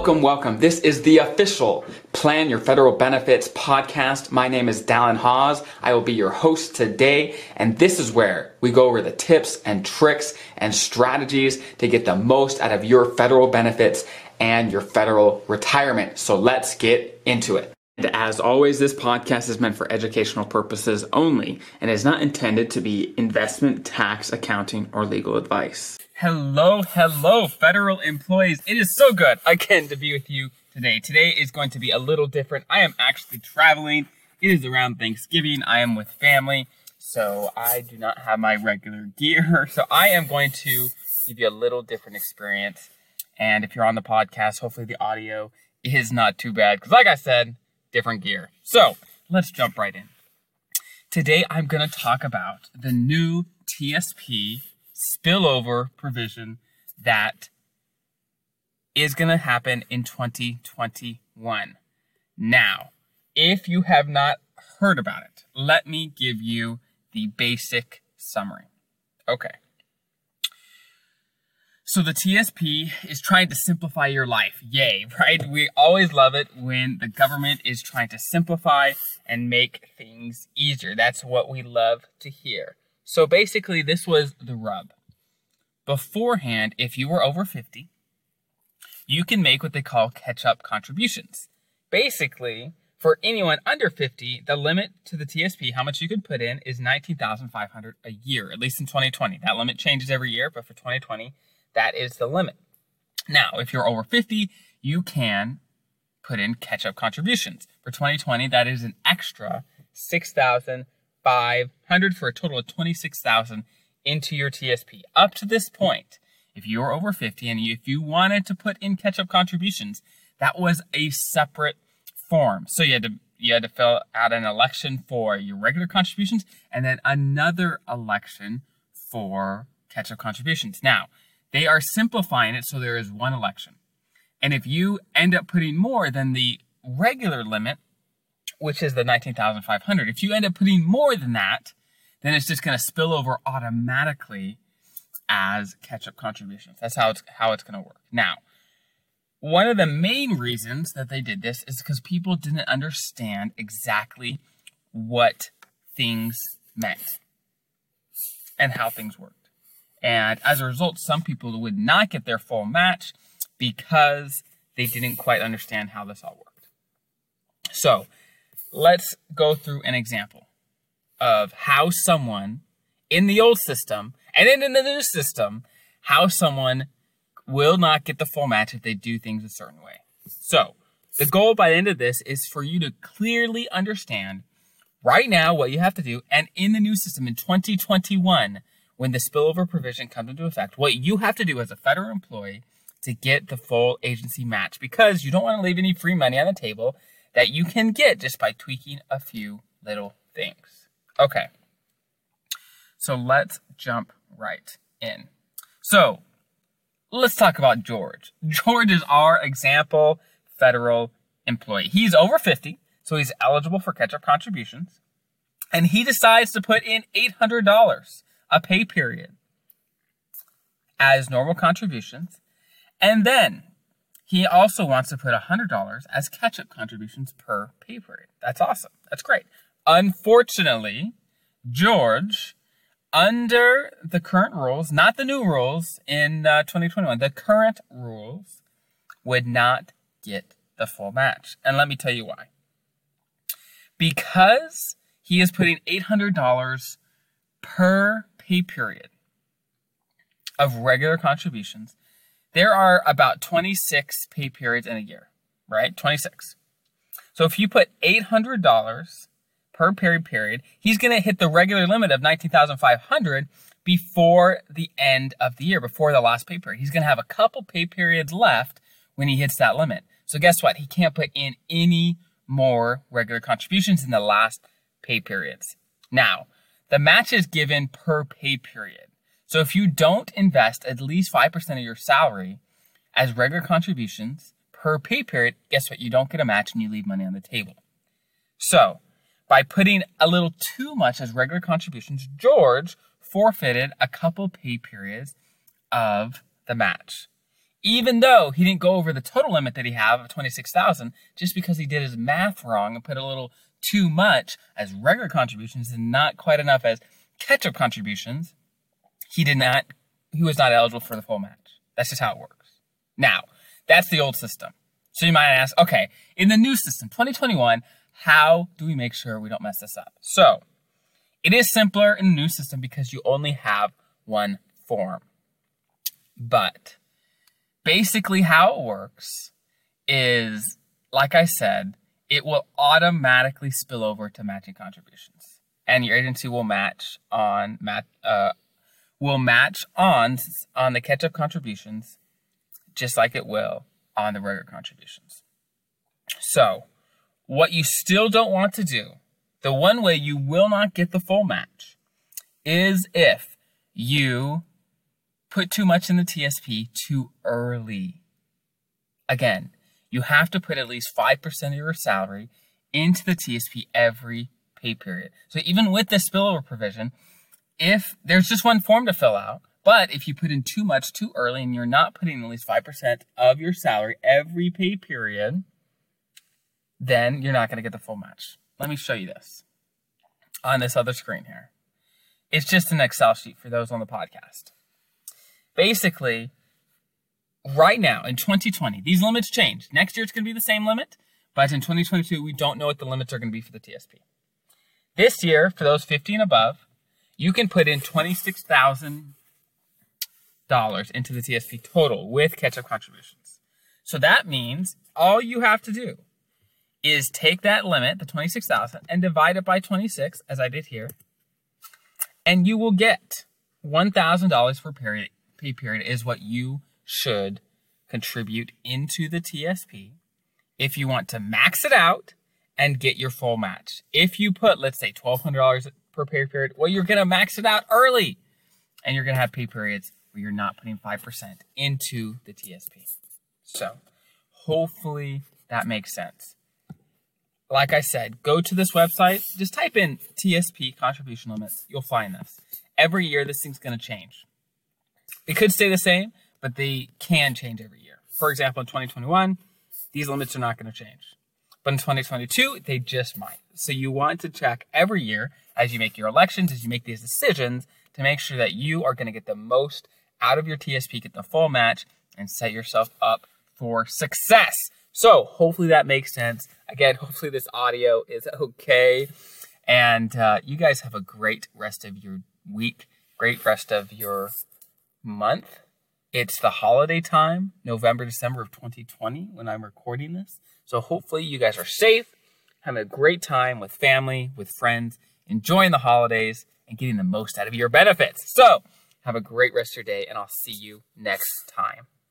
Welcome, welcome. This is the official Plan Your Federal Benefits podcast. My name is Dallin Hawes. I will be your host today, and this is where we go over the tips and tricks and strategies to get the most out of your federal benefits and your federal retirement. So let's get into it. And as always, this podcast is meant for educational purposes only and is not intended to be investment, tax, accounting, or legal advice. Hello, hello, federal employees. It is so good again to be with you today. Today is going to be a little different. I am actually traveling. It is around Thanksgiving. I am with family, so I do not have my regular gear. So I am going to give you a little different experience. And if you're on the podcast, hopefully the audio is not too bad. Because, like I said, different gear. So let's jump right in. Today, I'm going to talk about the new TSP spillover provision that is going to happen in 2021. Now, if you have not heard about it, let me give you the basic summary. Okay. So the TSP is trying to simplify your life. Yay, right? We always love it when the government is trying to simplify and make things easier. That's what we love to hear. So basically, this was the rub. Beforehand, if you were over 50, you can make what they call catch up contributions. Basically, for anyone under 50, the limit to the TSP, how much you can put in, is 19,500 a year, at least in 2020. That limit changes every year, but for 2020, that is the limit. Now, if you're over 50, you can put in catch up contributions. For 2020, that is an extra 6,500 for a total of 26,000 into your TSP. Up to this point, if you were over 50 and if you wanted to put in catch up contributions, that was a separate form. So you had to you had to fill out an election for your regular contributions and then another election for catch up contributions. Now, they are simplifying it so there is one election. And if you end up putting more than the regular limit, which is the 19,500, if you end up putting more than that, then it's just going to spill over automatically as catch-up contributions. That's how it's how it's going to work. Now, one of the main reasons that they did this is because people didn't understand exactly what things meant and how things worked. And as a result, some people would not get their full match because they didn't quite understand how this all worked. So, let's go through an example of how someone in the old system and then in the new system, how someone will not get the full match if they do things a certain way. So, the goal by the end of this is for you to clearly understand right now what you have to do, and in the new system in 2021, when the spillover provision comes into effect, what you have to do as a federal employee to get the full agency match because you don't want to leave any free money on the table that you can get just by tweaking a few little things. Okay. So let's jump right in. So let's talk about George. George is our example federal employee. He's over 50, so he's eligible for catch up contributions. And he decides to put in $800 a pay period as normal contributions. And then he also wants to put $100 as catch up contributions per pay period. That's awesome. That's great. Unfortunately, George, under the current rules, not the new rules in uh, 2021, the current rules would not get the full match. And let me tell you why. Because he is putting $800 per pay period of regular contributions, there are about 26 pay periods in a year, right? 26. So if you put $800 per period period, he's going to hit the regular limit of 19,500 before the end of the year, before the last pay period. He's going to have a couple pay periods left when he hits that limit. So guess what? He can't put in any more regular contributions in the last pay periods. Now, the match is given per pay period. So if you don't invest at least 5% of your salary as regular contributions per pay period, guess what? You don't get a match and you leave money on the table. So by putting a little too much as regular contributions, George forfeited a couple pay periods of the match. even though he didn't go over the total limit that he have of 26,000, just because he did his math wrong and put a little too much as regular contributions and not quite enough as catch-up contributions, he did not, he was not eligible for the full match. That's just how it works. Now, that's the old system. So you might ask, okay, in the new system, 2021, how do we make sure we don't mess this up? So, it is simpler in the new system because you only have one form. But basically, how it works is, like I said, it will automatically spill over to matching contributions, and your agency will match on mat uh, will match on on the catch-up contributions, just like it will on the regular contributions. So, what you still don't want to do, the one way you will not get the full match, is if you put too much in the TSP too early. Again, you have to put at least 5% of your salary into the TSP every pay period. So even with the spillover provision, if there's just one form to fill out, but if you put in too much too early and you're not putting at least 5% of your salary every pay period, then you're not going to get the full match. Let me show you this on this other screen here. It's just an Excel sheet for those on the podcast basically, right now in 2020, these limits change. Next year it's going to be the same limit, but in 2022, we don't know what the limits are going to be for the TSP. This year, for those 50 and above, you can put in $26,000 into the TSP total with catch-up contributions. So that means all you have to do is take that limit, the 26,000, and divide it by 26, as I did here, and you will get $1,000 per period pay period is what you should contribute into the TSP if you want to max it out and get your full match. If you put, let's say, $1,200 pay period, well, you're going to max it out early and you're going to have pay periods where you're not putting 5% into the TSP. So hopefully that makes sense. Like I said, go to this website, just type in TSP contribution limits. You'll find this. Every year, this thing's going to change. It could stay the same, but they can change every year. For example, in 2021, these limits are not going to change. But in 2022, they just might. So you want to check every year as you make your elections, as you make these decisions, to make sure that you are going to get the most out of your TSP, get the full match, and set yourself up for success. So hopefully that makes sense. Again, hopefully this audio is okay. And uh, you guys have a great rest of your week, great rest of your month. It's the holiday time, November, December of 2020, when I'm recording this. So hopefully you guys are safe, having a great time with family, with friends, enjoying the holidays, and getting the most out of your benefits. So have a great rest of your day, and I'll see you next time.